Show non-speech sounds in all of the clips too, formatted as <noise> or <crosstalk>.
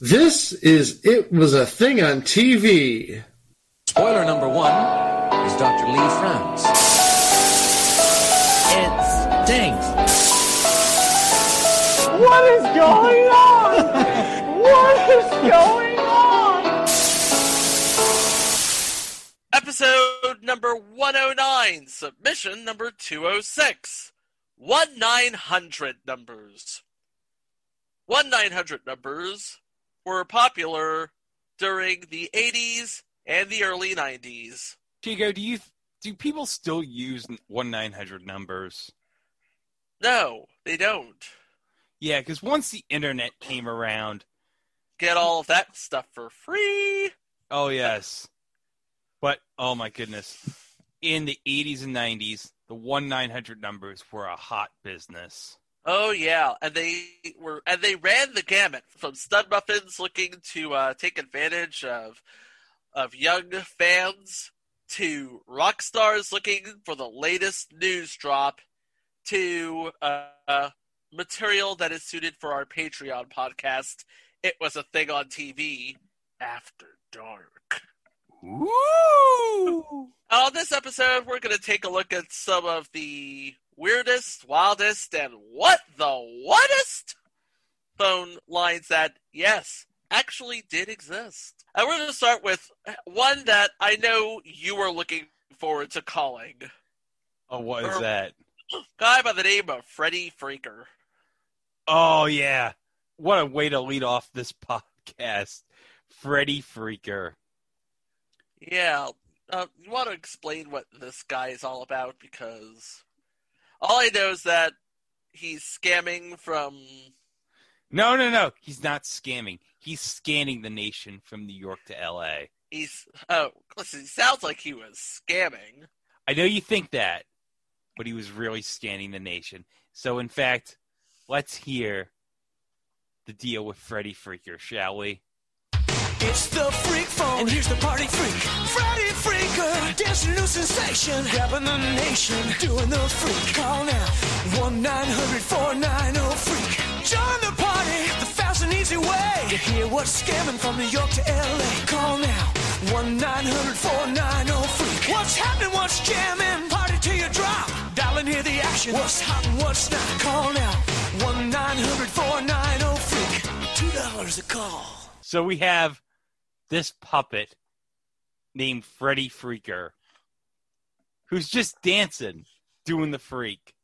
This is It Was a Thing on TV. Spoiler number one is Dr. Lee Frowns. It stinks. What is going on? what is going on? Episode number 109, submission number 206. 1 900 numbers. 1 900 numbers were popular during the 80s and the early 90s. Chico, do you do people still use one nine hundred numbers? No, they don't. Yeah, because once the internet came around, Get all of that stuff for free. oh yes, but oh my goodness, in the eighties and nineties, the one nine hundred numbers were a hot business. Oh yeah, and they were and they ran the gamut from stud muffins looking to uh, take advantage of of young fans to rock stars looking for the latest news drop to uh, material that is suited for our Patreon podcast. It was a thing on TV after dark. Woo! <laughs> On this episode, we're going to take a look at some of the weirdest, wildest, and what the whatest phone lines that, yes, actually did exist. And we're going to start with one that I know you were looking forward to calling. Oh, what is that? Guy by the name of Freddie Freaker. Oh yeah, what a way to lead off this <laughs> podcast, Freddy Freaker. Yeah, uh, you want to explain what this guy is all about? Because all I know is that he's scamming from No, no, no. He's not scamming. He's scanning the nation from New York to L.A. He's oh, listen. He sounds like he was scamming. I know you think that, but he was really scanning the nation. So, in fact, let's hear the deal with Freddy Freaker, shall we? It's the freak phone, and here's the party freak. Freddy Freaker, dancing new sensation, grabbing the nation, doing the freak. Call now, 1 900 490 freak. Join the party, the fast and easy way to hear what's scamming from New York to LA. Call now, 1 900 490 freak. What's happening, what's jamming? Party till you drop. Dial and hear the action. What's hot and what's not? Call now, 1 900 490 freak. $2 a call. So, we have this puppet named Freddy Freaker who's just dancing, doing the freak.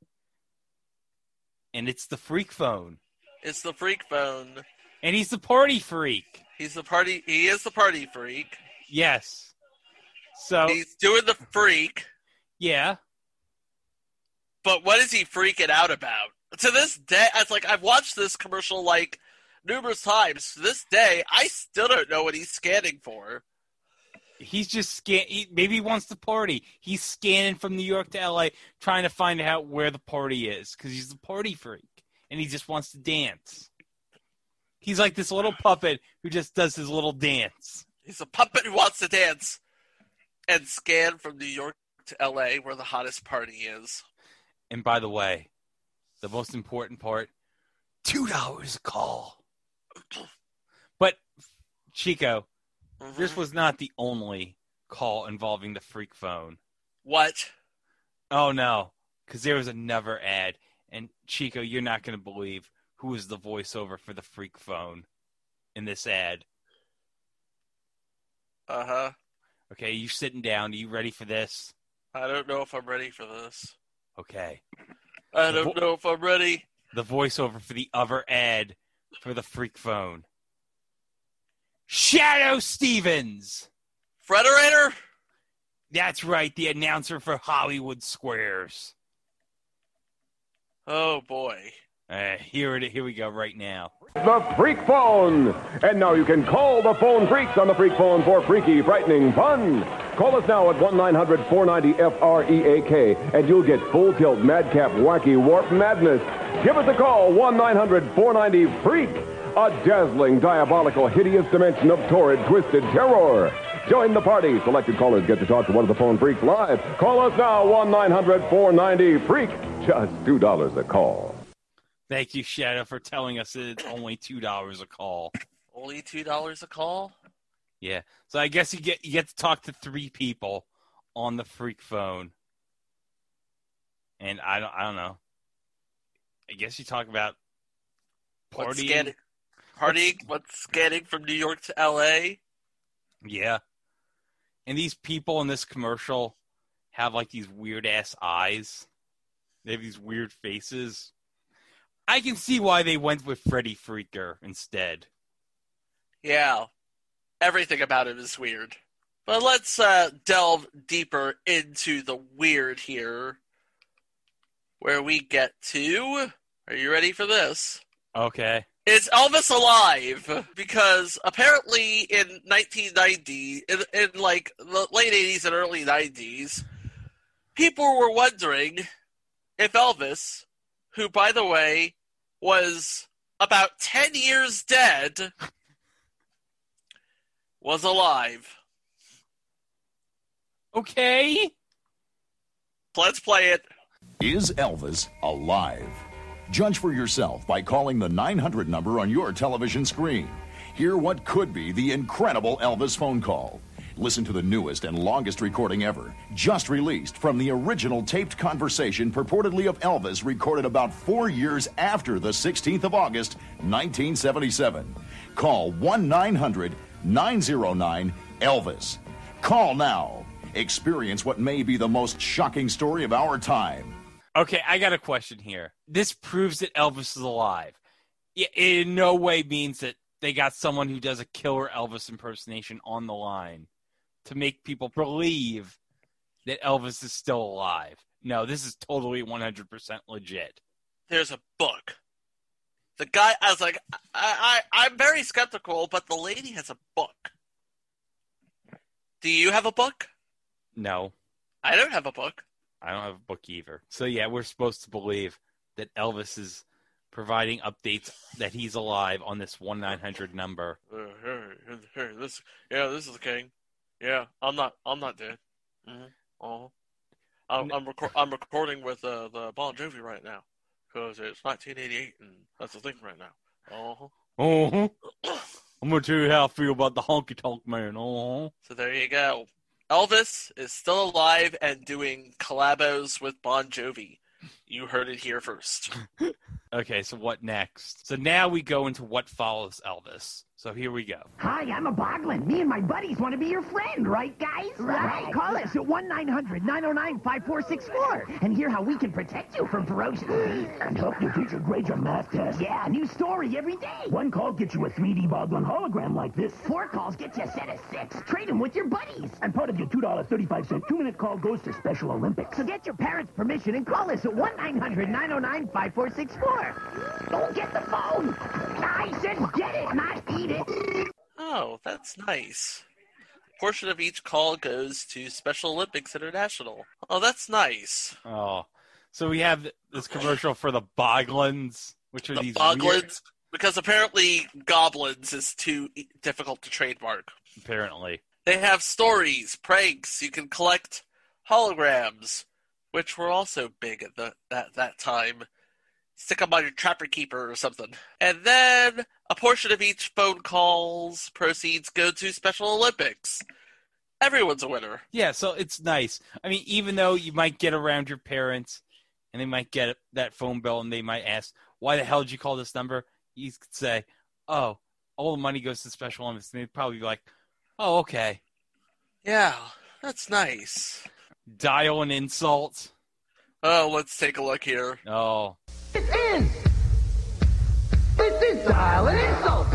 And it's the freak phone. It's the freak phone. And he's the party freak. He's the party. He is the party freak. Yes. So, He's doing the freak. yeah. But what is he freaking out about? To this day, it's like I've watched this commercial like numerous times. To this day, I still don't know what he's scanning for. He's just scan. He, maybe he wants to party. He's scanning from New York to LA, trying to find out where the party is because he's a party freak and he just wants to dance. He's like this little puppet who just does his little dance. He's a puppet who wants to dance and scan from New York to L.A., where the hottest party is. And by the way, the most important part: two dollars a call. <clears throat> But Chico, this Mhm. was not the only call involving the freak phone. what? Oh no, because there was another ad, and Chico, you're not going to believe who was the voiceover for the freak phone in this ad. Uh huh. Okay, you sitting down? Are you ready for this? I don't know if I'm ready for this. Okay, I don't know if I'm ready. the voiceover for the other ad for the freak phone. Shadoe Stevens. Frederator? That's right, the announcer for Hollywood Squares. Oh boy. Uh, here it, here we go right now. The Freak Phone. And now you can call the phone freaks on the Freak Phone for freaky, frightening fun. Call us now at 1 900 490 FREAK and you'll get full tilt, madcap, wacky, warp madness. Give us a call 1 900 490 Freak. A dazzling, diabolical, hideous dimension of torrid, twisted terror. Join the party. Selected callers get to talk to one of the phone freaks live. Call us now 1 900 490 Freak. Just $2 a call. Thank you, Shadoe, for telling us that it's only two dollars a call. only two dollars a call. Yeah. So I guess you get you get to talk to three people on the freak phone. And I don't I don't know. I guess you talk about What's partying. scanning? Partying? What's scanning from New York to L.A.? Yeah. And these people in this commercial have like these weird ass eyes. They have these weird faces. I can see why they went with Freddy Freaker instead. Yeah, everything about him is weird. But let's uh, delve deeper into the weird here, where we get to. Are you ready for this? Okay. Is Elvis alive? Because apparently in 1990, in, in like the late 80s and early 90s, people were wondering if Elvis, who by the way was about 10 years dead, was alive. Okay. Let's play it. Is Elvis alive? Judge for yourself by calling the 900 number on your television screen. Hear what could be the incredible Elvis phone call. Listen to the newest and longest recording ever, just released from the original taped conversation purportedly of Elvis recorded about four years after the 16th of August, 1977. Call 1 900 909 Elvis. Call now. Experience what may be the most shocking story of our time. Okay, I got a question here. This proves that Elvis is alive. It in no way means that they got someone who does a killer Elvis impersonation on the line to make people believe that Elvis is still alive. No, this is totally 100% legit. There's a book. The guy, I was like, I, I, I'm very skeptical, but the lady has a book. Do you have a book? No, I don't have a book. I don't have a book either. So yeah, we're supposed to believe that Elvis is providing updates that he's alive on this 1-900 number. Uh, hey, hey, this, yeah, this is the king. Yeah, I'm not, I'm not dead. Mm-hmm. Uh-huh. I'm, I'm, recor- I'm recording with uh, the Bon Jovi right now because it's 1988 and that's the thing right now. Uh-huh. Oh, I'm gonna tell you how I feel about the honky tonk man. Oh, So there you go. Elvis is still alive and doing collabos with Bon Jovi. You heard it here first. <laughs> okay. So what next? So now we go into what follows Elvis. So here we go. Hi, I'm a Boglin. Me and my buddies want to be your friend, right, guys? Right. Call us at 1-900-909-5464 and hear how we can protect you from ferocious beasts. And help your teacher grade your math test. Yeah, new story every day. One call gets you a 3D Boglin hologram like this. Four calls get you a set of six. Trade them with your buddies. And part of your $2.35 two-minute call goes to Special Olympics. So get your parents' permission and call us at 1-900-909-5464. Don't get the phone. I said get it, not eat it. Oh, that's nice. A portion of each call goes to Special Olympics International. Oh, that's nice. Oh, so we have this commercial for the Boglins, which are The these Boglins, weird- because apparently Goblins is too difficult to trademark. apparently. They have stories, pranks. You can collect holograms, which were also big at the, that that time. Stick them on your Trapper Keeper or something. And then a portion of each phone call's proceeds go to Special Olympics. Everyone's a winner. Yeah, so it's nice. I mean, even though you might get around your parents and they might get that phone bill and they might ask, why the hell did you call this number? You could say, oh, all the money goes to Special Olympics. And they'd probably be like, oh, okay. Yeah, that's nice. Dial an insult. Oh, let's take a look here. Oh, It's in. This is dial an insult.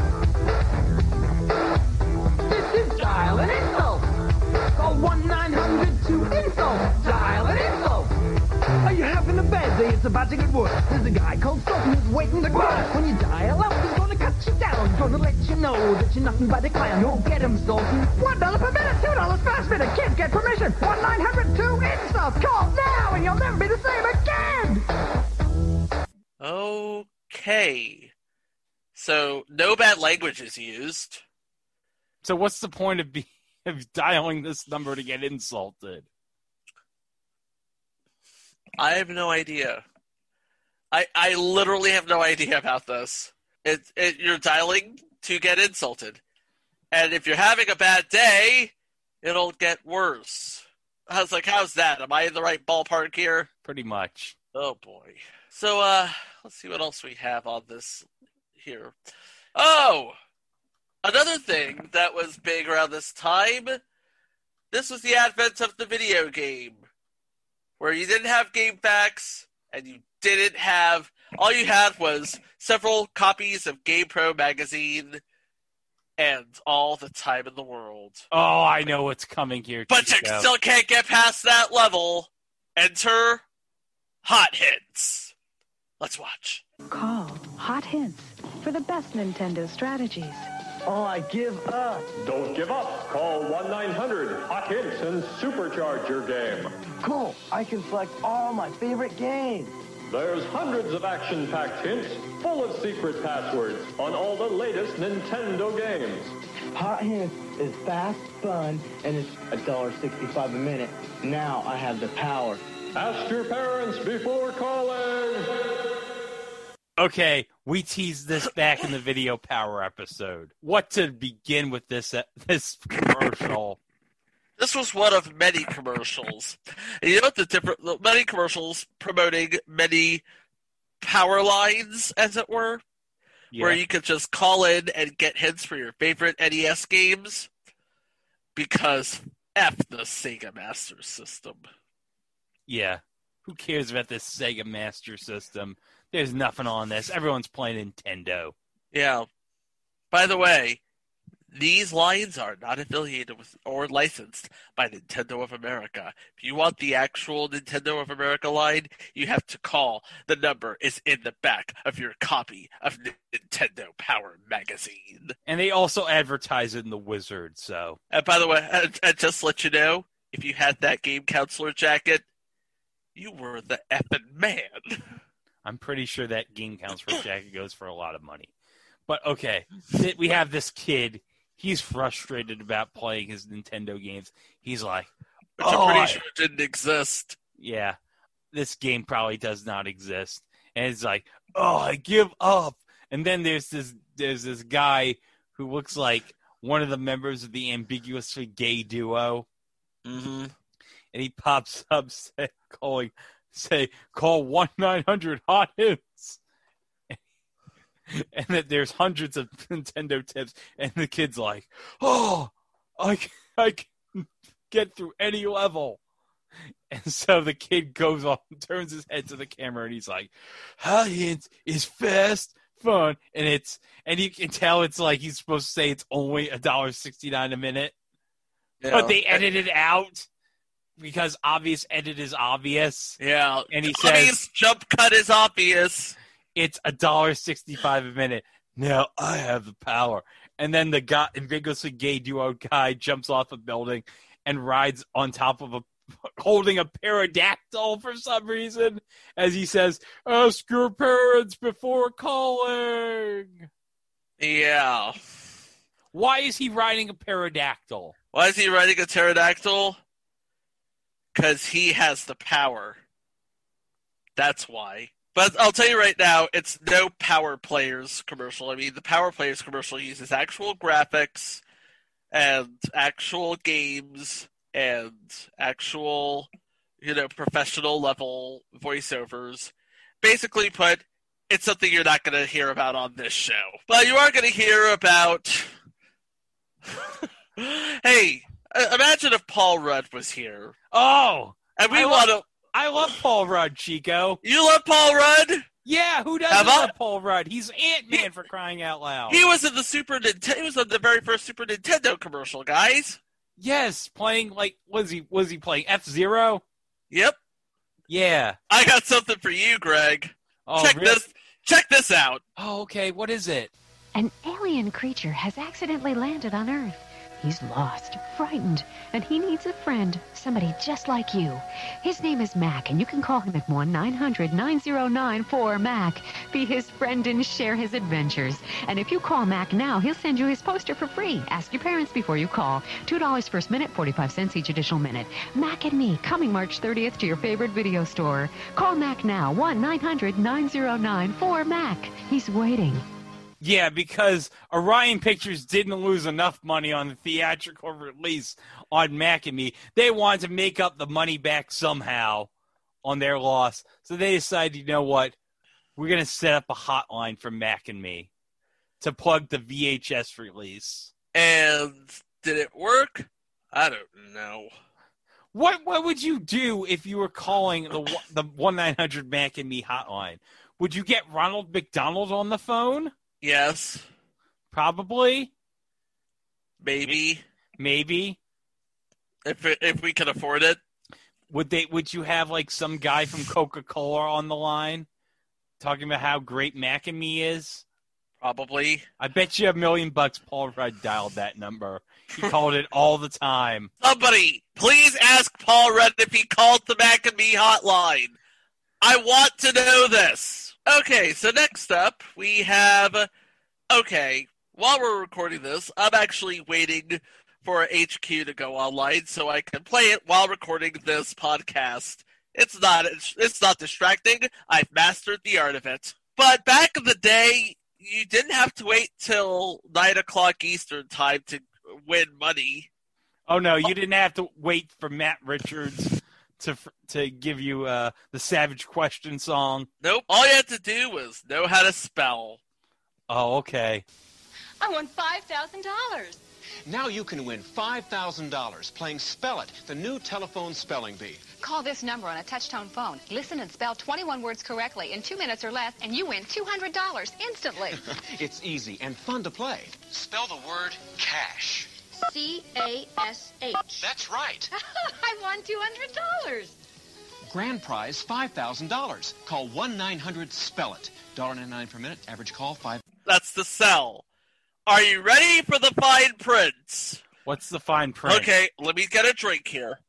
This is dial an insult. Call one nine hundred two insult. Dial an insult. Are you having a bad day? It's about to get worse. There's a guy called Sultan who's waiting to burst. When you dial up, he's gonna cut you down. Gonna let you know that you're nothing but a clown. You'll get him, Sultan. One dollar per minute, two dollars fast minute. Kids get permission. One nine hundred two insult. Call now, and you'll never be the same again. Okay. So, no bad language is used. so what's the point of, be- of dialing this number to get insulted? I have no idea. I I literally have no idea about this. It, it you're dialing to get insulted. And if you're having a bad day, it'll get worse. I was like, how's that? Am I in the right ballpark here? Pretty much. Oh boy. So uh let's see what else we have on this here. Oh another thing that was big around this time. This was the advent of the video game. Where you didn't have GameFAQs and you didn't have all you had was several copies of GamePro magazine and all the time in the world. Oh, I know what's coming here. But you still can't get past that level. Enter Hot Hints. Let's watch. Call Hot Hints for the best Nintendo strategies. Oh, I give up. Don't give up. Call 1-900-HOT-HINTS and supercharge your game. Cool. I can select all my favorite games. There's hundreds of action-packed hints full of secret passwords on all the latest Nintendo games. Hot Hints is fast, fun, and it's $1.65 a minute. Now I have the power. Ask your parents before calling. Okay, we teased this back in the video power episode. What to begin with this uh, this commercial? This was one of many commercials. And you know what the different many commercials promoting many power lines, as it were, where you could just call in and get hints for your favorite NES games. Because F the Sega Master System. Yeah. Who cares about this Sega Master System? There's nothing on this. Everyone's playing Nintendo. Yeah. By the way, these lines are not affiliated with or licensed by Nintendo of America. If you want the actual Nintendo of America line, you have to call. The number is in the back of your copy of Nintendo Power Magazine. And they also advertise it in the Wizard, so And by the way, I, and just let you know, if you had that game counselor jacket, you were the effing man. I'm pretty sure that game counselor jacket goes for a lot of money. But okay, we have this kid. He's frustrated about playing his Nintendo games. He's like, Which Oh, I'm pretty I- sure didn't exist. yeah, this game probably does not exist. And it's like, oh, I give up. And then there's this there's this guy who looks like one of the members of the ambiguously gay duo, Mm-hmm. And he pops <laughs> up say, calling, say, call one nine hundred hot hints. And that there's hundreds of <laughs> Nintendo tips, and the kid's like, "Oh, I can, I can get through any level." And so the kid goes off and turns his head to the camera and he's like, Hot Hints is fast, fun, and it's and you can tell it's like he's supposed to say it's only a dollar sixty nine a minute. But they edited it out because obvious edit is obvious. Yeah. And he Obvious says jump cut is obvious. it's a dollar sixty five a minute. Now I have the power. And then the guy ambiguously gay duo guy jumps off a building and rides on top of a holding a pterodactyl for some reason as he says, Ask your parents before calling. Yeah. Why is he riding a pterodactyl? Why is he riding a pterodactyl? Because he has the power. That's why. But I'll tell you right now, it's no Power Players commercial. I mean, the Power Players commercial uses actual graphics and actual games and actual, you know, professional level voiceovers. Basically put, it's something you're not going to hear about on this show. But you are going to hear about. <laughs> hey, imagine if Paul Rudd was here. Oh, And we I want love- to. I love Paul Rudd, Chico. You love Paul Rudd? Yeah, who doesn't Have I- love Paul Rudd? He's Ant Man for crying out loud. He was in the Super Nintendo. He was in the very first Super Nintendo commercial, guys. yes, playing like was he was he playing F Zero? Yep. Yeah. I got something for you, Greg. Oh, check really? this. Check this out. Oh, okay. What is it? An alien creature has accidentally landed on Earth. He's lost, frightened, and he needs a friend, somebody just like you. His name is Mac, and you can call him at 1 900 909 4MAC. Be his friend and share his adventures. And if you call Mac now, he'll send you his poster for free. Ask your parents before you call. $2 first minute, 45 cents each additional minute. Mac and Me, coming March 30th to your favorite video store. Call Mac now, 1 900 909 4MAC. He's waiting. Yeah, because Orion Pictures didn't lose enough money on the theatrical release on Mac and Me. They wanted to make up the money back somehow on their loss. So they decided, you know what? We're going to set up a hotline for Mac and Me to plug the VHS release. And did it work? I don't know. What what would you do if you were calling the the one nine hundred Mac and Me hotline? Would you get Ronald McDonald on the phone? Yes, Probably, maybe maybe. if it, if we can afford it. Would they? Would you have like some guy from Coca Cola on the line talking about how great Mac and Me is? Probably. I bet you a million bucks Paul Rudd dialed that number. He called it all the time. Somebody, please ask Paul Rudd if he called the Mac and Me hotline. I want to know this. Okay, so next up we have. Okay, while we're recording this, I'm actually waiting for HQ to go online so I can play it while recording this podcast. It's not it's not distracting. I've mastered the art of it. But back in the day, you didn't have to wait till nine o'clock Eastern time to win money. Oh no, you didn't have to wait for Matt Richards to to give you uh, the Savage Question song. Nope. All you had to do was know how to spell. Oh, okay. I won $5,000. Now you can win $5,000 playing Spell It, the new telephone spelling bee. Call this number on a touch-tone phone. Listen and spell 21 words correctly in two minutes or less, and you win $200 instantly. <laughs> It's easy and fun to play. Spell the word cash. C-A-S-H. That's right. <laughs> I won $200. Grand prize $5,000. Call 1-900-SPELL-IT. $1.99 per minute. Average call 5 That's the cell. Are you ready for the fine print? What's the fine print? Okay, let me get a drink here.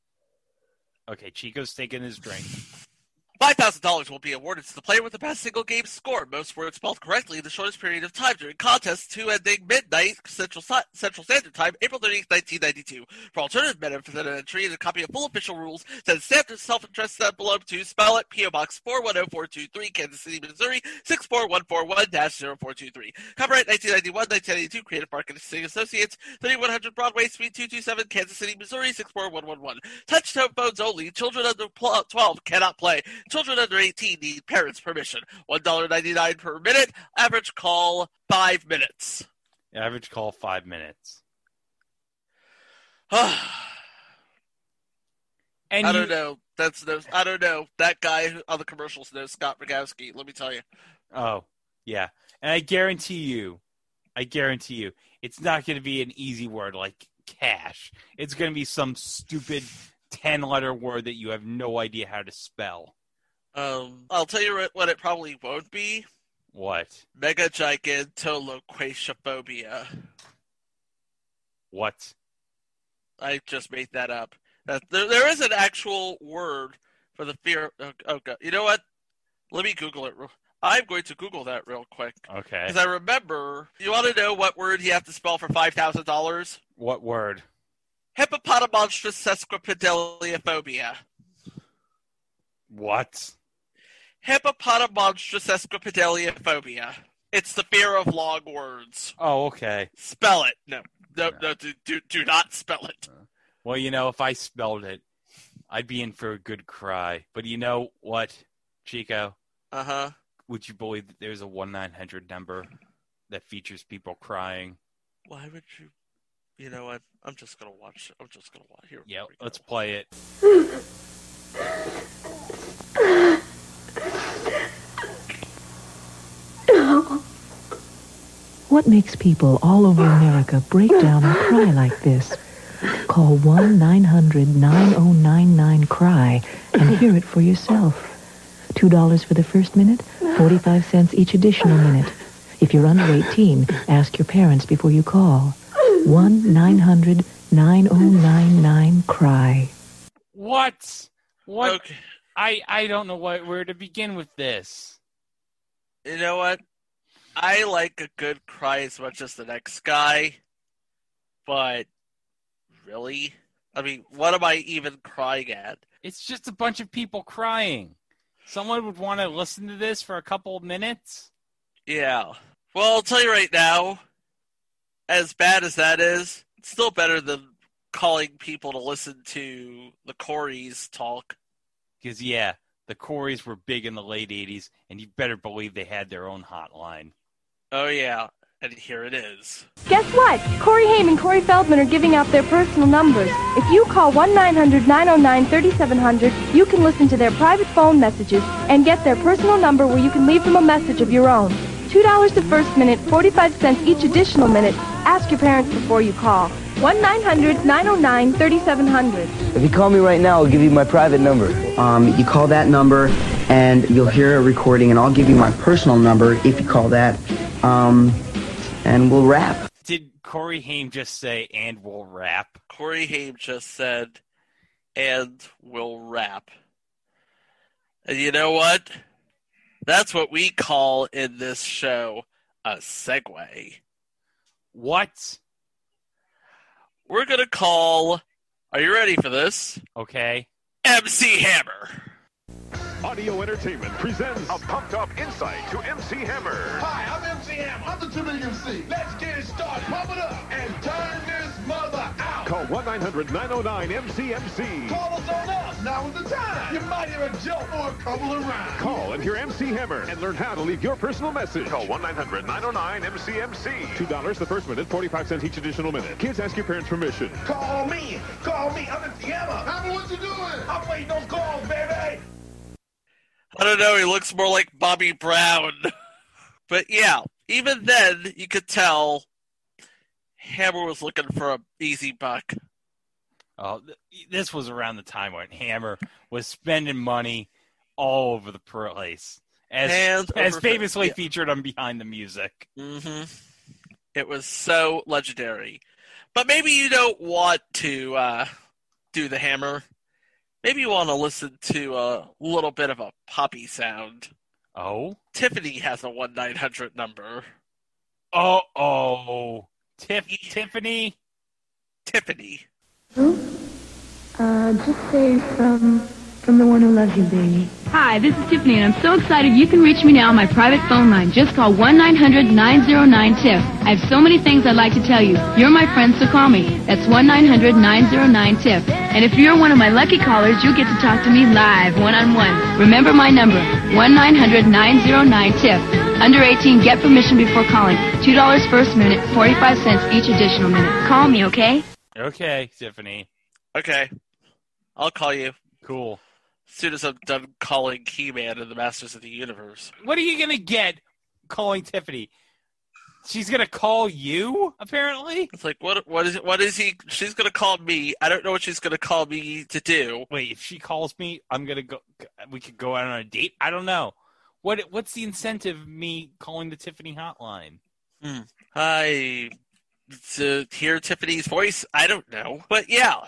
Okay, Chico's taking his drink. $5,000 will be awarded to the player with the best single game score. Most words spelled correctly in the shortest period of time during contests to ending midnight Central, Central Standard Time, April 30th, 1992. For alternative method of entry and a copy of full official rules, send standard self-addressed envelope to spell it P.O. Box 410423, Kansas City, Missouri 64141-0423. Copyright 1991-1992, Creative Marketing Associates, 3100 Broadway, Suite 227, Kansas City, Missouri 64111. Touch-tone phones only. Children under 12 cannot play. Children under 18 need parents' permission. $1.99 per minute. Average call, five minutes. Average call five minutes. <sighs> And I don't know. That's no. I don't know. That guy who- on the commercials knows Scott Rogowski. Let me tell you. Oh, yeah. And I guarantee you, I guarantee you, it's not going to be an easy word like cash. It's going to be some stupid 10 letter word that you have no idea how to spell. Um, I'll tell you what, it probably won't be. What? Mega gigantoloquasiophobia. What? I just made that up. That there, there is an actual word for the fear. Oh, oh god! You know what? Let me Google it. I'm going to Google that real quick Okay. because I remember. You want to know what word you have to spell for five thousand dollars? What word? Hippopotamonstrous sesquipedaliophobia. What? Hippopotamonstrous sesquipedaliophobia. It's the fear of long words. Oh, okay. Spell it. No, no, no. Do, do, do not spell it. Well, you know, if I spelled it, I'd be in for a good cry. But you know what, Chico? Uh huh. Would you believe that there's a 1 900 number that features people crying? Why would you? You know what? I'm just gonna watch. I'm just gonna watch here. Yep, let's play it. <laughs> What makes people all over America break down and cry like this? Call 1-900-9099-CRY and hear it for yourself. $2 for the first minute, 45 cents each additional minute. If you're under 18, ask your parents before you call. 1-900-9099-CRY. What? What? Okay. I I don't know what, where to begin with this. You know what? I like a good cry as much as the next guy, but really, I mean, what am I even crying at? It's just a bunch of people crying. Someone would want to listen to this for a couple of minutes. Yeah. Well, I'll tell you right now, as bad as that is, it's still better than calling people to listen to the Corys talk. Because yeah, the Corys were big in the late '80s, and you better believe they had their own hotline. Oh yeah, and here it is. Guess what? Corey Haim and Corey Feldman are giving out their personal numbers. If you call 1-900-909-3700, you can listen to their private phone messages and get their personal number where you can leave them a message of your own. $2 the first minute, 45 cents each additional minute. Ask your parents before you call. 1-900-909-3700. If you call me right now, I'll give you my private number. Um, you call that number, and you'll hear a recording, and I'll give you my personal number if you call that, um, and we'll wrap. Did Corey Haim just say, "And we'll wrap? Corey Haim just said, and we'll wrap. And you know what? That's what we call in this show a segue. What? We're going to call, are you ready for this? Okay. MC Hammer. Audio Entertainment presents a pumped up insight to MC Hammer. Hi, I'm MC Hammer. I'm the 2 million MC. Let's get it started. Pump it up and turn this mother out. Call 1 900 909 MCMC. Call us on up. Now is the time. You might hear a joke or a couple of rhymes. Call and hear MC Hammer and learn how to leave your personal message. Call 1 900 909 MCMC. $2 the first minute, 45 cents each additional minute. Kids ask your parents' permission. Call me. Call me. I'm MC Hammer. Hammer, what you doing? I'm waiting on calls, baby. I don't know, he looks more like Bobby Brown. <laughs> but yeah, even then, you could tell Hammer was looking for a easy buck. Oh, th- this was around the time when Hammer was spending money all over the place, as Hands as famously yeah. featured on Behind the Music. Mm-hmm. It was so legendary. But maybe you don't want to uh, do the hammer. Maybe you want to listen to a little bit of a poppy sound. Oh, Tiffany has a 1 900 number. oh, oh, Tiff, Tiffany. Tiffany. Uh, just say from from the one who loves you, baby. Hi, this is Tiffany, and I'm so excited you can reach me now on my private phone line. Just call 1-900-909-TIFF. I have so many things I'd like to tell you. You're my friend, so call me. That's 1-900-909-TIFF. And if you're one of my lucky callers, you'll get to talk to me live, one-on-one. Remember my number, 1-900-909-TIFF. Under 18, get permission before calling. $2 first minute, 45 cents each additional minute. Call me, okay? Okay, Tiffany. Okay. I'll call you Cool. As soon as I'm done calling He Man and the Masters of the Universe. What are you gonna get calling Tiffany? She's gonna call you, apparently. It's like, what? What is? What is he? She's gonna call me. I don't know what she's gonna call me to do. Wait, if she calls me, I'm gonna go. We could go out on a date. I don't know. What What's the incentive of me calling the Tiffany hotline? Hmm. I to hear Tiffany's voice. I don't know, but yeah,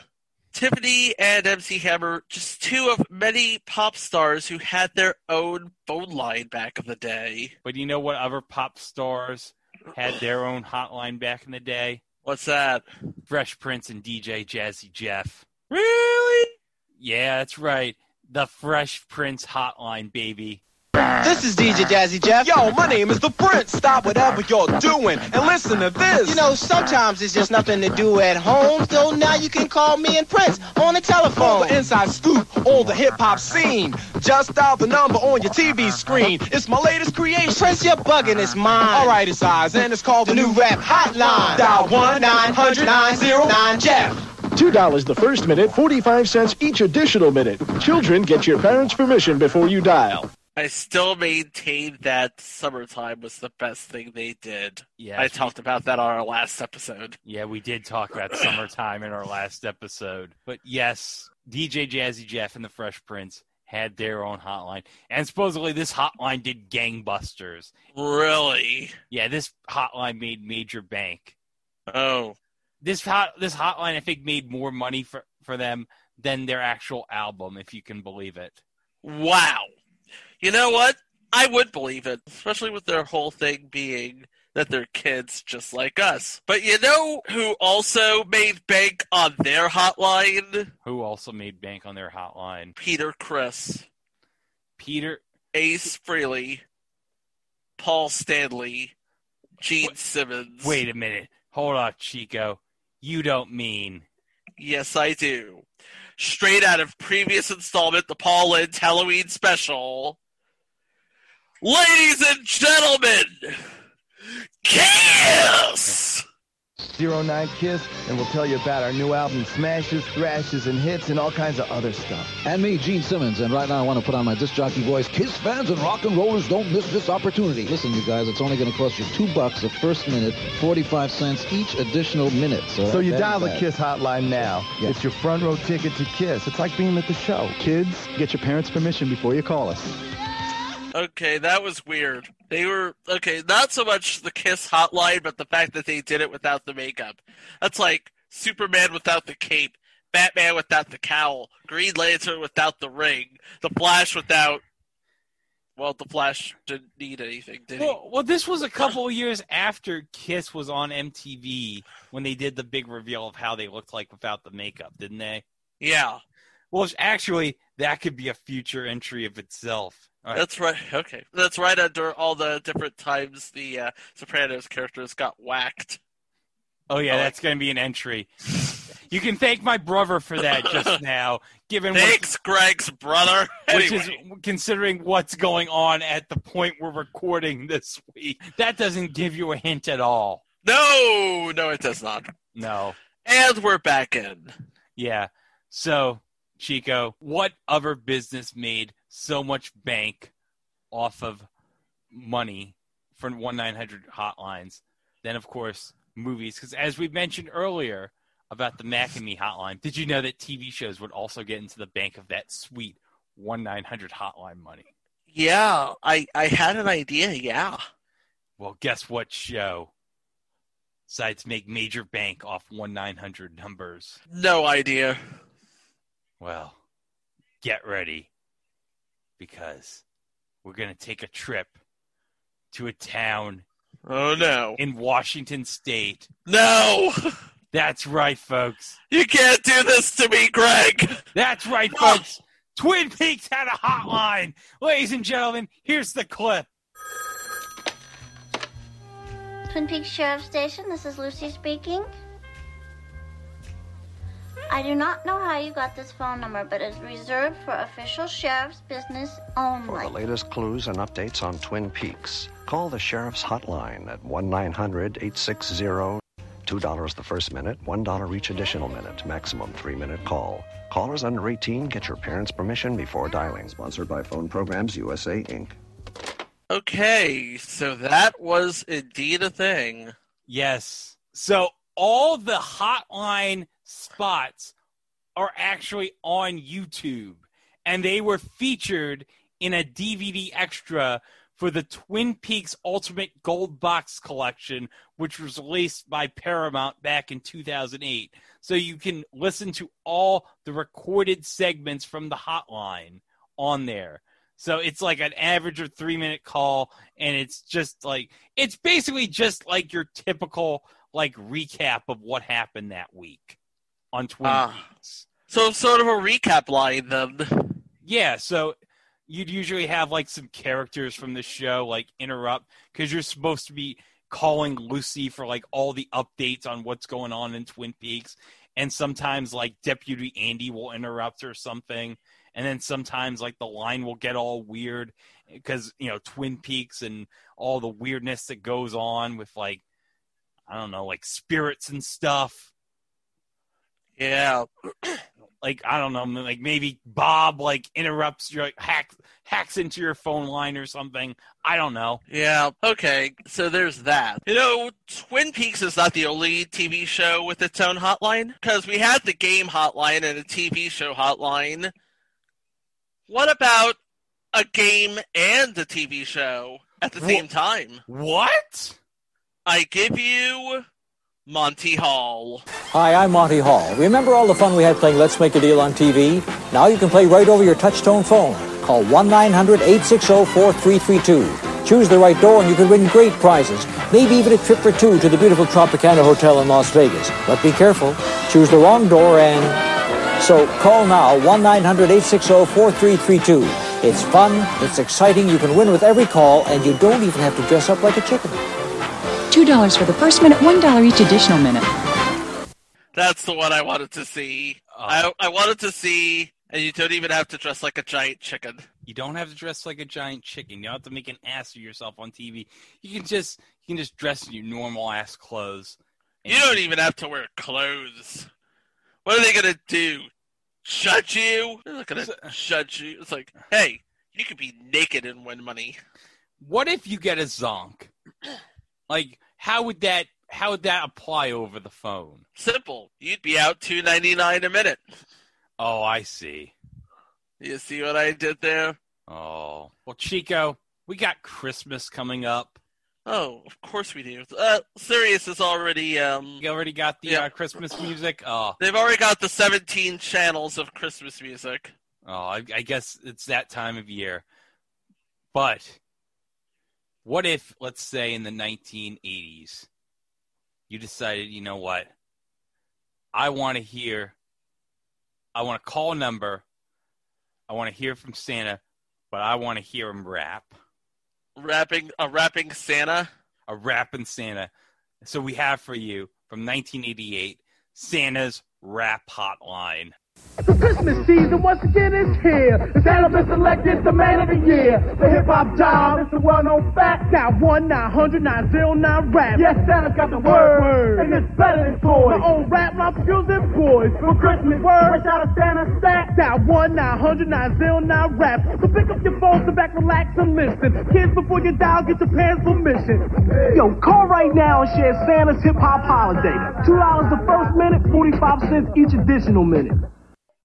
Tiffany and MC Hammer, just two of many pop stars who had their own phone line back in the day. But you know what other pop stars had their own hotline back in the day? What's that? Fresh Prince and DJ Jazzy Jeff. Really? Yeah, that's right. The Fresh Prince hotline, baby. This is DJ Jazzy Jeff. Yo, my name is The Prince. Stop whatever you're doing and listen to this. You know, sometimes it's just nothing to do at home, so now you can call me and Prince on the telephone. All the inside scoop on the hip hop scene. Just dial the number on your TV screen. It's my latest creation. Prince, you're bugging, it's mine. All right, it's ours, and it's called the new rap hotline. Dial 1 900 909 Jeff. $2 the first minute, 45 cents each additional minute. Children, get your parents' permission before you dial. I still maintain that summertime was the best thing they did. Yeah, I talked about that on our last episode. Yeah, we did talk about summertime in our last episode. But yes, DJ Jazzy Jeff and the Fresh Prince had their own hotline. And supposedly this hotline did gangbusters. Really? Yeah, this hotline made major bank. Oh. This hot this hotline I think made more money for, for them than their actual album, if you can believe it. Wow. You know what? I would believe it, especially with their whole thing being that they're kids just like us. But you know who also made bank on their hotline? Who also made bank on their hotline? Peter Criss, Peter Ace Frehley, Paul Stanley, Gene Simmons. Wait a minute. Hold on, Chico. You don't mean. Yes, I do. Straight out of previous installment, the Paul Lynde Halloween special. Ladies and gentlemen, Kiss! 09 Kiss, and we'll tell you about our new album, smashes, thrashes, and hits, and all kinds of other stuff. And me, Gene Simmons, and right now I want to put on my disc jockey voice. Kiss fans and rock and rollers don't miss this opportunity. Listen, you guys, it's only going to cost you two bucks the first minute, 45 cents each additional minute. So, So you dial the bad. Kiss hotline now. Yeah. It's your front row ticket to Kiss. It's like being at the show. Kids, get your parents' permission before you call us. Okay, that was weird. They were okay, not so much the kiss hotline, but the fact that they did it without the makeup. That's like Superman without the cape, Batman without the cowl, Green Lantern without the ring, the Flash without well, the Flash didn't need anything, did he? Well, well, this was a couple of years after Kiss was on MTV when they did the big reveal of how they looked like without the makeup, didn't they? Yeah. Well, actually, that could be a future entry of itself. Right. That's right. <laughs> Okay, that's right under all the different times the uh, Sopranos characters got whacked. Oh yeah, like- that's going to be an entry. You can thank my brother for that just <laughs> now, given Thanks, Greg's brother. which Anyway. is considering what's going on at the point we're recording this week. That doesn't give you a hint at all. No, no, it does not. No. And we're back in. Yeah. So, Chico, what other business made so much bank off of money for 1 900 hotlines Then of course, movies? Because as we mentioned earlier about the Mac and Me hotline, did you know that TV shows would also get into the bank of that sweet 1 900 hotline money? Yeah, I I had an idea. Yeah. Well, guess what show decides to make major bank off 1 900 numbers? No idea. Well, get ready because we're going to take a trip to a town. Oh, no. In Washington State. No! <laughs> That's right, folks. You can't do this to me, Greg! That's right, folks. Twin Peaks had a hotline. Ladies and gentlemen, here's the clip. Twin Peaks Sheriff Station, this is Lucy speaking. I do not know how you got this phone number, but it's reserved for official sheriff's business only. For the latest clues and updates on Twin Peaks, call the Sheriff's Hotline at 1 900 860 $2 the first minute, $1 each additional minute, maximum three minute call. Callers under 18 get your parents' permission before dialing. Sponsored by Phone Programs USA, Inc. Okay, so that was indeed a thing. Yes. So all the hotline spots are actually on YouTube, and they were featured in a DVD extra for the Twin Peaks Ultimate Gold Box Collection, which was released by Paramount back in 2008. So you can listen to all the recorded segments from the hotline on there. So it's like an average of three minute call, and it's just like it's basically just like your typical like recap of what happened that week on Twin. Ah. Peaks. So sort of a recap line then. Yeah, so you'd usually have like some characters from the show like interrupt because you're supposed to be calling Lucy for like all the updates on what's going on in Twin Peaks. And sometimes like Deputy Andy will interrupt or something. And then sometimes like the line will get all weird because, you know, Twin Peaks and all the weirdness that goes on with like, I don't know, like spirits and stuff. Yeah. like I don't know, like maybe Bob like interrupts your like hacks hacks into your phone line or something. I don't know. Yeah, okay, so there's that. You know, Twin Peaks is not the only TV show with its own hotline, because we had the game hotline and a TV show hotline. What about a game and a TV show at the same time? What? I give you Monty Hall. Hi, I'm Monty Hall. Remember all the fun we had playing Let's Make a Deal on TV? Now you can play right over your touchtone phone. Call 1 900 860 4332. Choose the right door and you can win great prizes, maybe even a trip for two to the beautiful Tropicana Hotel in Las Vegas. But be careful, choose the wrong door and. So call now 1 900 860 4332. It's fun, it's exciting, you can win with every call, and you don't even have to dress up like a chicken. $2 for the first minute, $1 each additional minute. That's the one I wanted to see. Oh. I, I wanted to see, and you don't even have to dress like a giant chicken. You don't have to dress like a giant chicken. You don't have to make an ass of yourself on TV. You can just you can just dress in your normal ass clothes. You don't even have to wear clothes. What are they gonna do? Judge you? They're not gonna judge you. It's like, hey, you could be naked and win money. What if you get a zonk? <clears throat> Like, how would that how would that apply over the phone? Simple. You'd be out two ninety nine a minute. Oh, I see. You see what I did there? Oh, well, Chico, we got Christmas coming up. Oh, of course we do. Uh, Sirius is already um. You already got the uh, Christmas music. Oh, They've already got the seventeen channels of Christmas music. oh, I, I guess it's that time of year. But what if, let's say, in the 1980s, you decided, you know what? I want to hear. I want to call a number. I want to hear from Santa, but I want to hear him rap. Rapping a rapping Santa. A rapping Santa. So we have for you from 1988 Santa's Rap Hotline. The Christmas season once again is here. Santa been selected the man of the year. The hip hop job is the well known fact. Got one nine hundred nine zero nine rap. Yes, Santa's got the word, and it's better than toys. My own rap rhyme skills and boys. For Christmas, word fresh out of Santa's stack. Got one nine hundred nine zero nine rap. So pick up your phone, sit back, relax, and listen. Kids, before you dial, get your parents' permission. Yo, call right now and share Santa's hip hop holiday. Two dollars the first minute, forty five cents each additional minute.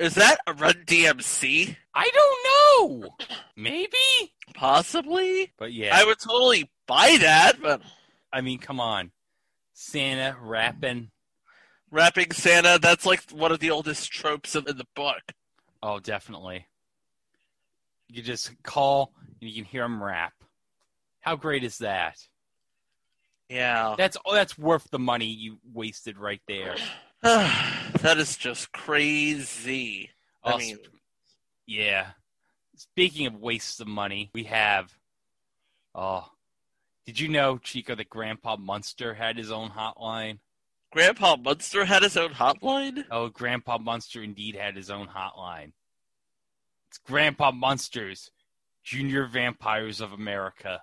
Is that a Run DMC? I don't know. Maybe. Possibly. But yeah. I would totally buy that, but I mean, come on. Santa rapping. rapping Santa, that's like one of the oldest tropes in in the book. Oh, definitely. You just call and you can hear him rap. How great is that? Yeah. That's oh, that's worth the money you wasted right there. <sighs> that is just crazy. I mean, Yeah. Speaking of wastes of money, we have. Oh, did you know, Chico, that Grandpa Munster had his own hotline? Grandpa Munster had his own hotline? Oh, Grandpa Munster indeed had his own hotline. It's Grandpa Munster's Junior Vampires of America.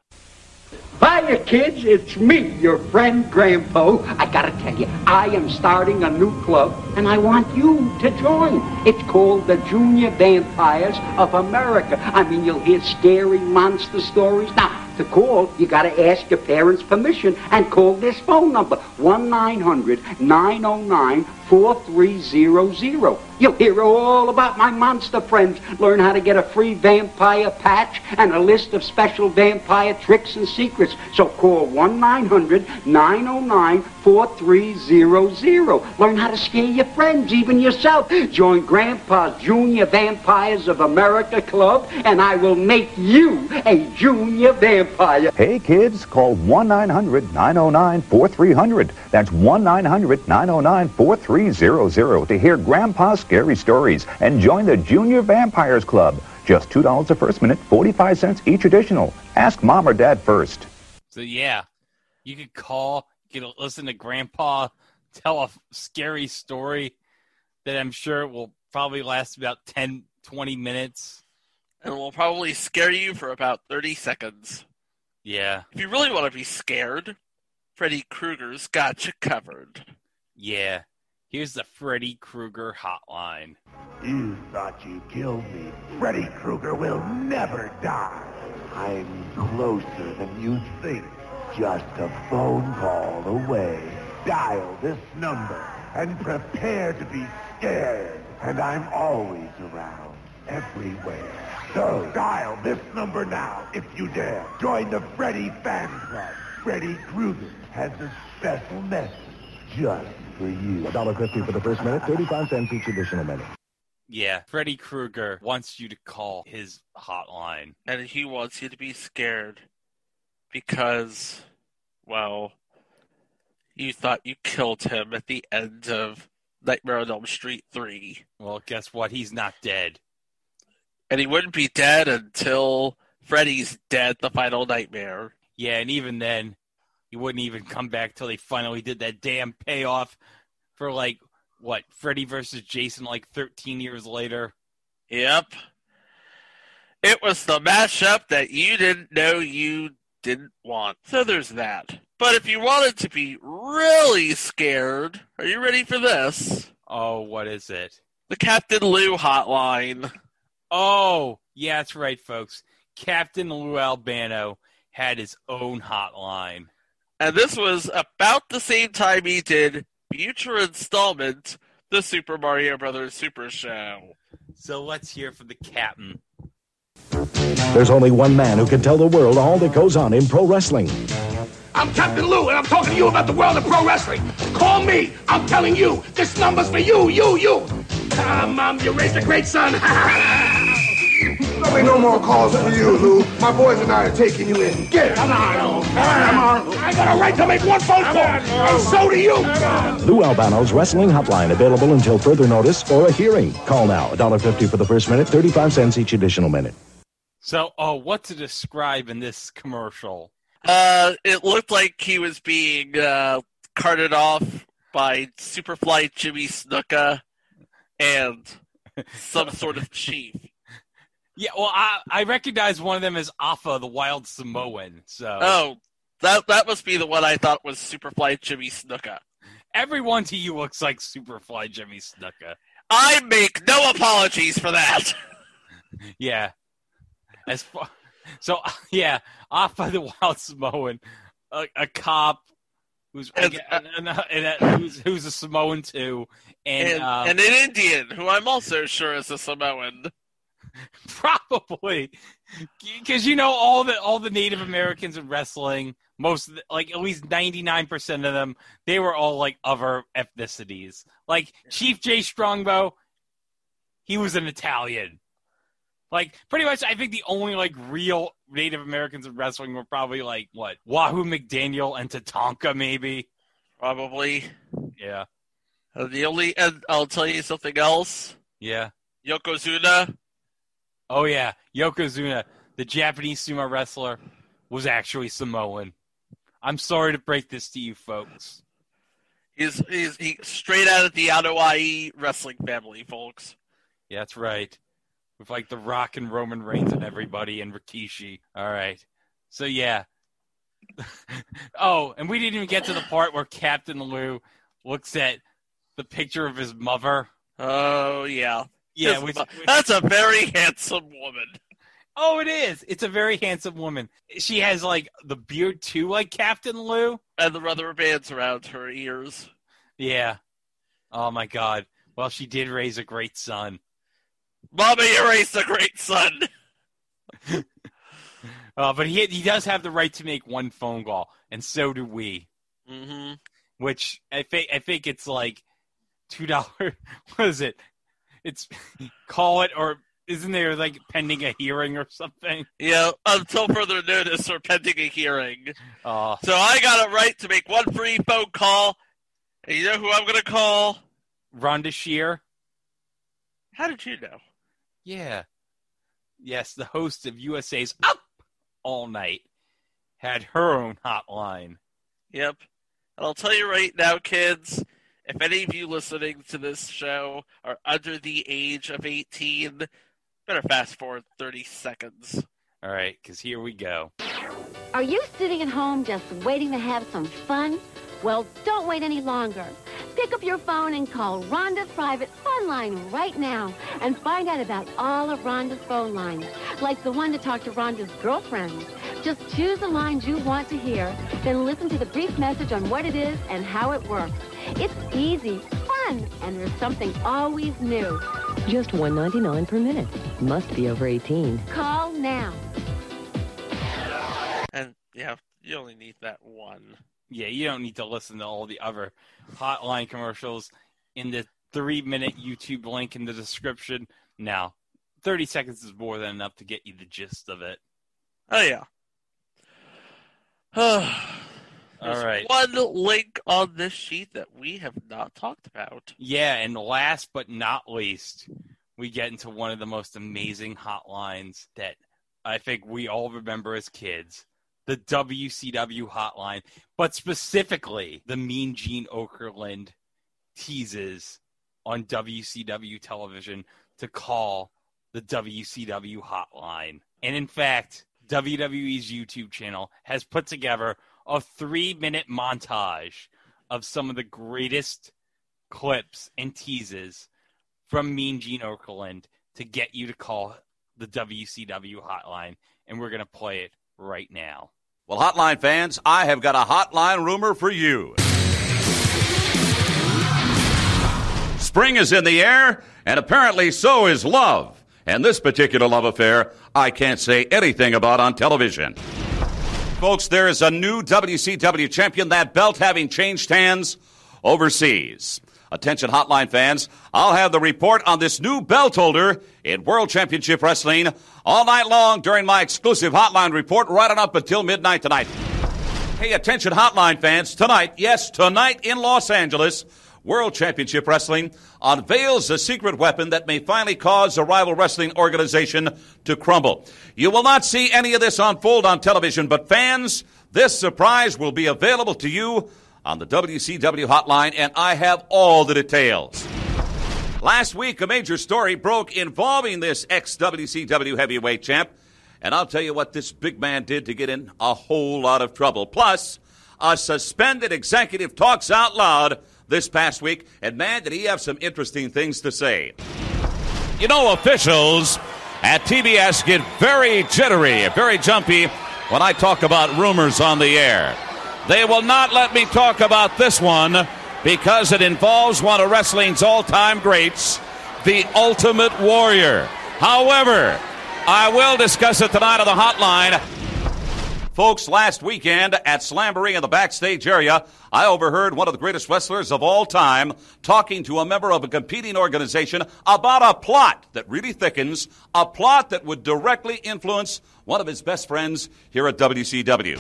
Hiya, kids. It's me, your friend Grandpa. I gotta tell you, I am starting a new club, and I want you to join. It's called the Junior Vampires of America. I mean, you'll hear scary monster stories. Now, to call, you gotta ask your parents' permission and call this phone number, oh 1-900-909-4300. You'll hear all about my monster friends, learn how to get a free vampire patch, and a list of special vampire tricks and secrets. So call 1-900-909-4300. Learn how to scare your friends, even yourself. Join Grandpa's Junior Vampires of America Club, and I will make you a junior vampire. Hey kids, call 1-900-909-4300. That's 1-900-909-4300 to hear Grandpa's scary stories and join the Junior Vampires Club. Just $2 the first minute, 45 cents each additional. Ask mom or dad first. So yeah, you could call, you could listen to Grandpa tell a scary story that I'm sure will probably last about 10, 20 minutes. And will probably scare you for about 30 seconds. Yeah, If you really want to be scared, Freddy Krueger's got you covered. yeah. Here's the Freddy Krueger hotline. You thought you killed me. Freddy Krueger will never die. I'm closer than you think. Just a phone call away. Dial this number and prepare to be scared. And I'm always around, everywhere. So dial this number now if you dare. Join the Freddy Fan Club. Freddy Krueger has a special message just for you. $1.50 for the first minute, 35 cents each additional minute. Yeah, Freddy Krueger wants you to call his hotline. And he wants you to be scared because, well, you thought you killed him at the end of Nightmare on Elm Street 3. Well, guess what? He's not dead. And he wouldn't be dead until Freddy's dead, the final nightmare. Yeah, and even then, he wouldn't even come back till they finally did that damn payoff for like what Freddy versus Jason like 13 years later. Yep. It was the mashup that you didn't know you didn't want. So there's that. But if you wanted to be really scared, are you ready for this? Oh, what is it? The Captain Lou hotline. Oh, yeah, that's right, folks. Captain Lou Albano had his own hotline. And this was about the same time he did future installment, the Super Mario Brothers Super Show. So let's hear from the captain. There's only one man who can tell the world all that goes on in pro wrestling. I'm Captain Lou, and I'm talking to you about the world of pro wrestling. Call me. I'm telling you, this number's for you, you, you. Ah, Mom, you raised a great son. <laughs> There'll be no more calls for you, Lou. My boys and I are taking you in. Get it. Come on. Come on. I got a right to make one phone call, and so do you. Lou Albano's Wrestling Hotline available until further notice or a hearing. Call now. $1.50 for the first minute, 35 cents each additional minute. So, oh, what to describe in this commercial? Uh, it looked like he was being uh, carted off by Superfly Jimmy Snuka and some sort of chief. Yeah, well, I, I recognize one of them as Afa, the Wild Samoan. So, Oh, that that must be the one I thought was Superfly Jimmy Snuka. everyone to you looks like Superfly Jimmy Snuka. I make no apologies for that. <laughs> Yeah. As far, so <laughs> yeah, by the Wild Samoan, a, a cop who's and, and, and who's who's a Samoan too, and, And, um, and an Indian, who I'm also sure is a Samoan. <laughs> probably because you know all the all the Native Americans in wrestling, most the, like at least ninety nine percent of them, they were all like other ethnicities. Like Chief Jay Strongbow, he was an Italian. Like pretty much, I think the only like real Native Americans in wrestling were probably like what Wahoo McDaniel and Tatanka, maybe. Probably. Yeah, Uh, the only, and I'll tell you something else. yeah. Yokozuna, Oh yeah, Yokozuna, the Japanese sumo wrestler, was actually Samoan. I'm sorry to break this to you folks. he's he's he straight out of the Anoa'i wrestling family, folks. Yeah, that's right. With like the Rock and Roman Reigns and everybody and Rikishi. All right. So yeah. <laughs> oh, and we didn't even get to the part where Captain Lou looks at the picture of his mother. Oh yeah, Yeah, <laughs> that's a very handsome woman. Oh, it is. It's a very handsome woman. She has like the beard too, like Captain Lou. And the rubber bands around her ears. Yeah. Oh my God. Well, she did raise a great son. Mama, you raised a great son. <laughs> Uh, but he he does have the right to make one phone call, and so do we. hmm Which I think I think it's like two dollar. <laughs> What is it? It's <laughs> call it or isn't there like pending a hearing or something? Yeah, until further notice or pending a hearing. Uh, So I got a right to make one free phone call. And you know who I'm gonna call? Rhonda Shear. How did you know? Yeah. Yes, the host of USA's Up All Night had her own hotline. Yep. And I'll tell you right now, kids, if any of you listening to this show are under the age of 18, better fast forward 30 seconds. All right, because here we go. Are you sitting at home just waiting to have some fun? Well, don't wait any longer. Pick up your phone and call Rhonda's private phone line right now and find out about all of Rhonda's phone lines, like the one to talk to Rhonda's girlfriend. Just choose the lines you want to hear, then listen to the brief message on what it is and how it works. It's easy, fun, and there's something always new. Just $1.99 per minute. Must be over 18. Call now. And yeah, you only need that one. Yeah, you don't need to listen to all the other hotline commercials in the three minute YouTube link in the description. Now, 30 seconds is more than enough to get you the gist of it. Oh, yeah. <sighs> All right. One link on this sheet that we have not talked about. Yeah, and last but not least, we get into one of the most amazing hotlines that I think we all remember as kids the WCW hotline, but specifically the Mean Gene Okerlund teases on WCW television to call the WCW hotline. And in fact, WWE's YouTube channel has put together a three minute montage of some of the greatest clips and teases from Mean Gene Okerlund to get you to call the WCW hotline. And we're going to play it right now. Well, hotline fans, I have got a hotline rumor for you. Spring is in the air, and apparently so is love. And this particular love affair, I can't say anything about on television. Folks, there is a new WCW champion, that belt having changed hands overseas. Attention, hotline fans. I'll have the report on this new belt holder in World Championship Wrestling all night long during my exclusive hotline report right on up until midnight tonight. Hey, attention, hotline fans. Tonight, yes, tonight in Los Angeles, World Championship Wrestling unveils a secret weapon that may finally cause a rival wrestling organization to crumble. You will not see any of this unfold on television, but fans, this surprise will be available to you on the WCW hotline, and I have all the details. Last week, a major story broke involving this ex WCW heavyweight champ, and I'll tell you what this big man did to get in a whole lot of trouble. Plus, a suspended executive talks out loud this past week, and man, did he have some interesting things to say. You know, officials at TBS get very jittery, very jumpy when I talk about rumors on the air. They will not let me talk about this one because it involves one of wrestling's all time greats, the Ultimate Warrior. However, I will discuss it tonight on the hotline. Folks, last weekend at Slamboree in the backstage area, I overheard one of the greatest wrestlers of all time talking to a member of a competing organization about a plot that really thickens, a plot that would directly influence one of his best friends here at WCW.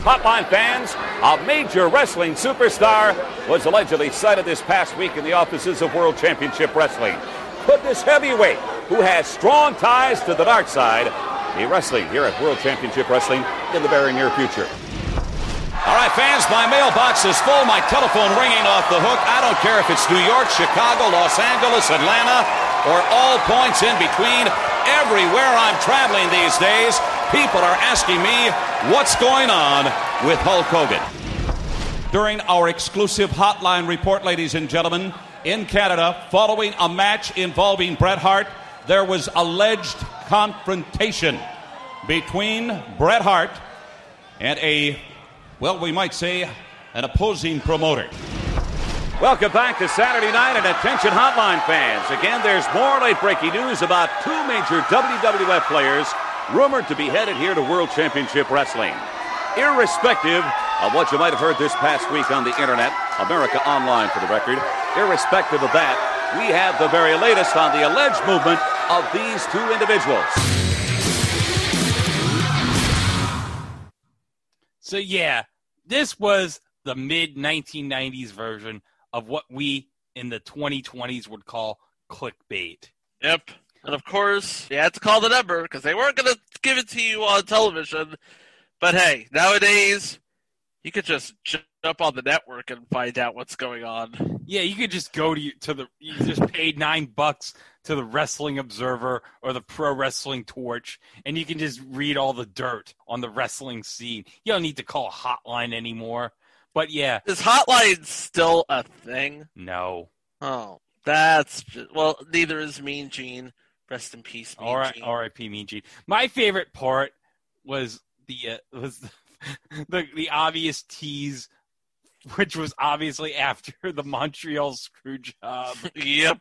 Hotline fans, a major wrestling superstar was allegedly sighted this past week in the offices of World Championship Wrestling. Could this heavyweight, who has strong ties to the dark side, wrestling here at World Championship Wrestling in the very near future? All right, fans, my mailbox is full, my telephone ringing off the hook. I don't care if it's New York, Chicago, Los Angeles, Atlanta, or all points in between. Everywhere I'm traveling these days, people are asking me what's going on with Hulk Hogan. During our exclusive hotline report, ladies and gentlemen, in Canada, following a match involving Bret Hart, there was alleged confrontation between Bret Hart and a, well, we might say, an opposing promoter. Welcome back to Saturday night and attention hotline fans. Again, there's more late breaking news about two major WWF players rumored to be headed here to World Championship Wrestling. Irrespective of what you might have heard this past week on the internet, America Online for the record, irrespective of that, we have the very latest on the alleged movement of these two individuals. So, yeah, this was the mid 1990s version of what we in the 2020s would call clickbait. Yep. And of course, you had to call the number because they weren't going to give it to you on television. But hey, nowadays, you could just jump on the network and find out what's going on. Yeah, you could just go to to the you just paid nine bucks to the Wrestling Observer or the Pro Wrestling Torch, and you can just read all the dirt on the wrestling scene. You don't need to call a hotline anymore. But yeah, is hotline still a thing? No. Oh, that's just, well. Neither is Mean Gene. Rest in peace, Mean All right, Gene. R.I.P. Mean Gene. My favorite part was the uh, was the, <laughs> the the obvious tease, which was obviously after <laughs> the Montreal screw job. <laughs> yep.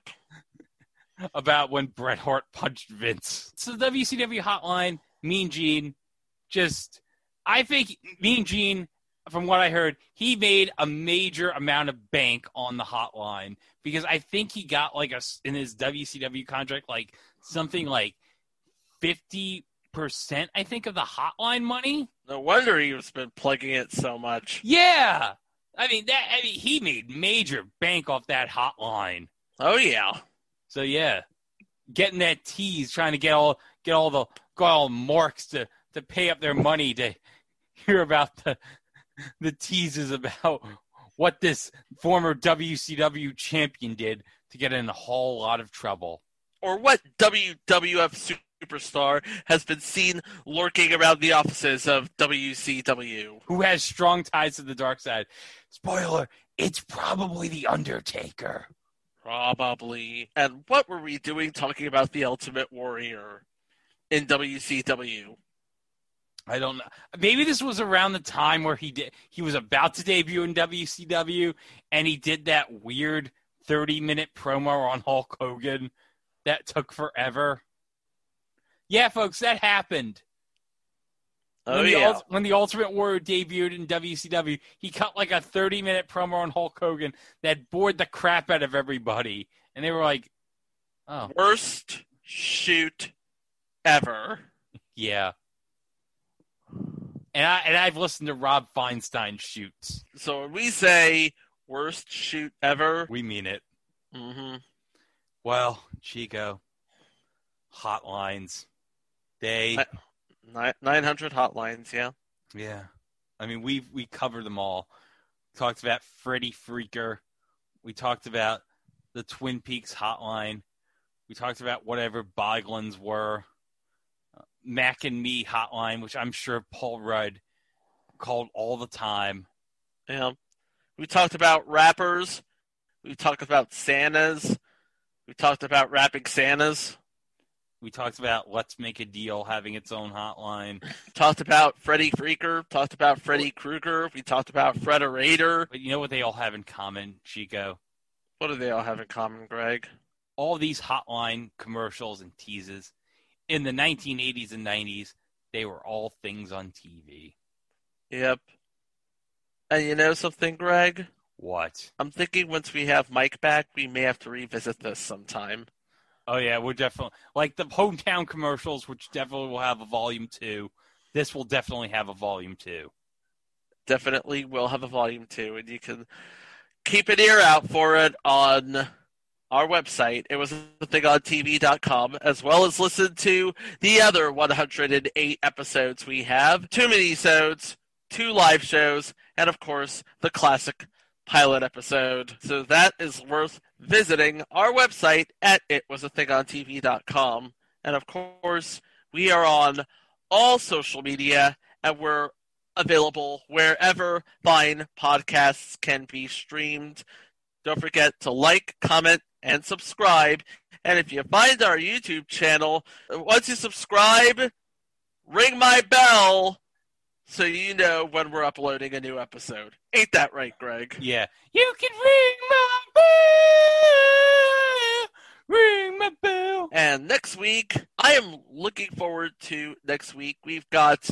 About when Bret Hart punched Vince. So the WCW hotline, Mean Gene, just I think Mean Gene, from what I heard, he made a major amount of bank on the hotline because I think he got like a in his WCW contract like something like fifty percent. I think of the hotline money. No wonder he's been plugging it so much. Yeah, I mean that. I mean he made major bank off that hotline. Oh yeah. So yeah, getting that tease, trying to get all get all the get all marks to to pay up their money to <laughs> hear about the the teases about what this former WCW champion did to get in a whole lot of trouble. Or what WWF superstar has been seen lurking around the offices of WCW? Who has strong ties to the dark side? Spoiler, it's probably The Undertaker. Probably. And what were we doing talking about the Ultimate Warrior in WCW? I don't know. Maybe this was around the time where he did he was about to debut in WCW and he did that weird 30 minute promo on Hulk Hogan that took forever. Yeah, folks, that happened. Oh, when, the, yeah. Ult- when the Ultimate Warrior debuted in WCW, he cut like a 30 minute promo on Hulk Hogan that bored the crap out of everybody. And they were like, oh. Worst shoot ever. Yeah. And I and I've listened to Rob Feinstein shoots. So when we say worst shoot ever, we mean it. hmm Well, Chico, hotlines. They Nine hundred hotlines, yeah. Yeah. I mean we we covered them all. Talked about Freddy Freaker. We talked about the Twin Peaks hotline. We talked about whatever Boglins were. Uh, Mac and Me hotline, which I'm sure Paul Rudd called all the time. Yeah. We talked about rappers. We talked about Santas. We talked about rapping Santas. We talked about Let's Make a Deal having its own hotline. <laughs> Talked about Freddy Freaker. Talked about Freddy Krueger. We talked about Frederator. But you know what they all have in common, Chico? What do they all have in common, Greg? All these hotline commercials and teases in the 1980s and 90s, they were all things on TV. Yep. And you know something, Greg? What? I'm thinking once we have Mike back, we may have to revisit this sometime. Oh yeah, we're definitely like the hometown commercials, which definitely will have a volume two. This will definitely have a volume two. Definitely will have a volume two, and you can keep an ear out for it on our website. It was a thing on TV.com, as well as listen to the other 108 episodes we have. Two mini-sodes, two live shows, and of course, the classic pilot episode. So that is worth visiting our website at itwasathingontv.com. And of course, we are on all social media and we're available wherever fine podcasts can be streamed. Don't forget to like, comment, and subscribe. And if you find our YouTube channel, once you subscribe, ring my bell so you know when we're uploading a new episode. Ain't that right, Greg? Yeah. You can ring my bell. <laughs> Ring my bell. And next week, I am looking forward to next week. We've got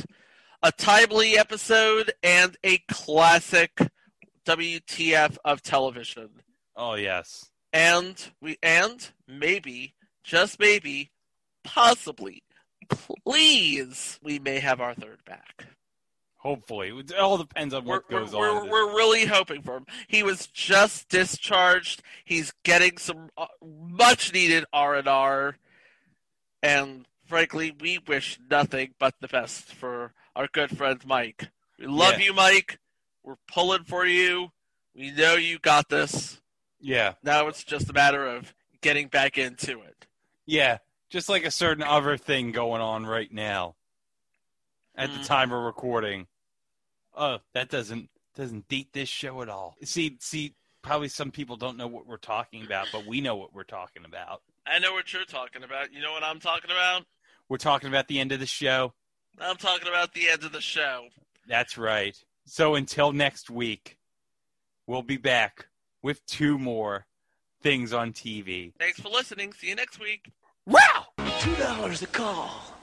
a timely episode and a classic WTF of television. Oh yes. And we and maybe, just maybe, possibly, please, we may have our third back. Hopefully, it all depends on what we're, goes we're, on. We're really hoping for him. He was just discharged. He's getting some uh, much needed R and R, and frankly, we wish nothing but the best for our good friend Mike. We love Yeah. you, Mike. We're pulling for you. We know you got this. Yeah. Now it's just a matter of getting back into it. Yeah, just like a certain other thing going on right now. At Mm. the time of recording. Oh, that doesn't doesn't date this show at all. See, see, probably some people don't know what we're talking about, but we know what we're talking about. I know what you're talking about. You know what I'm talking about? We're talking about the end of the show. I'm talking about the end of the show. That's right. So until next week, we'll be back with two more things on TV. Thanks for listening. See you next week. Wow! Two dollars a call.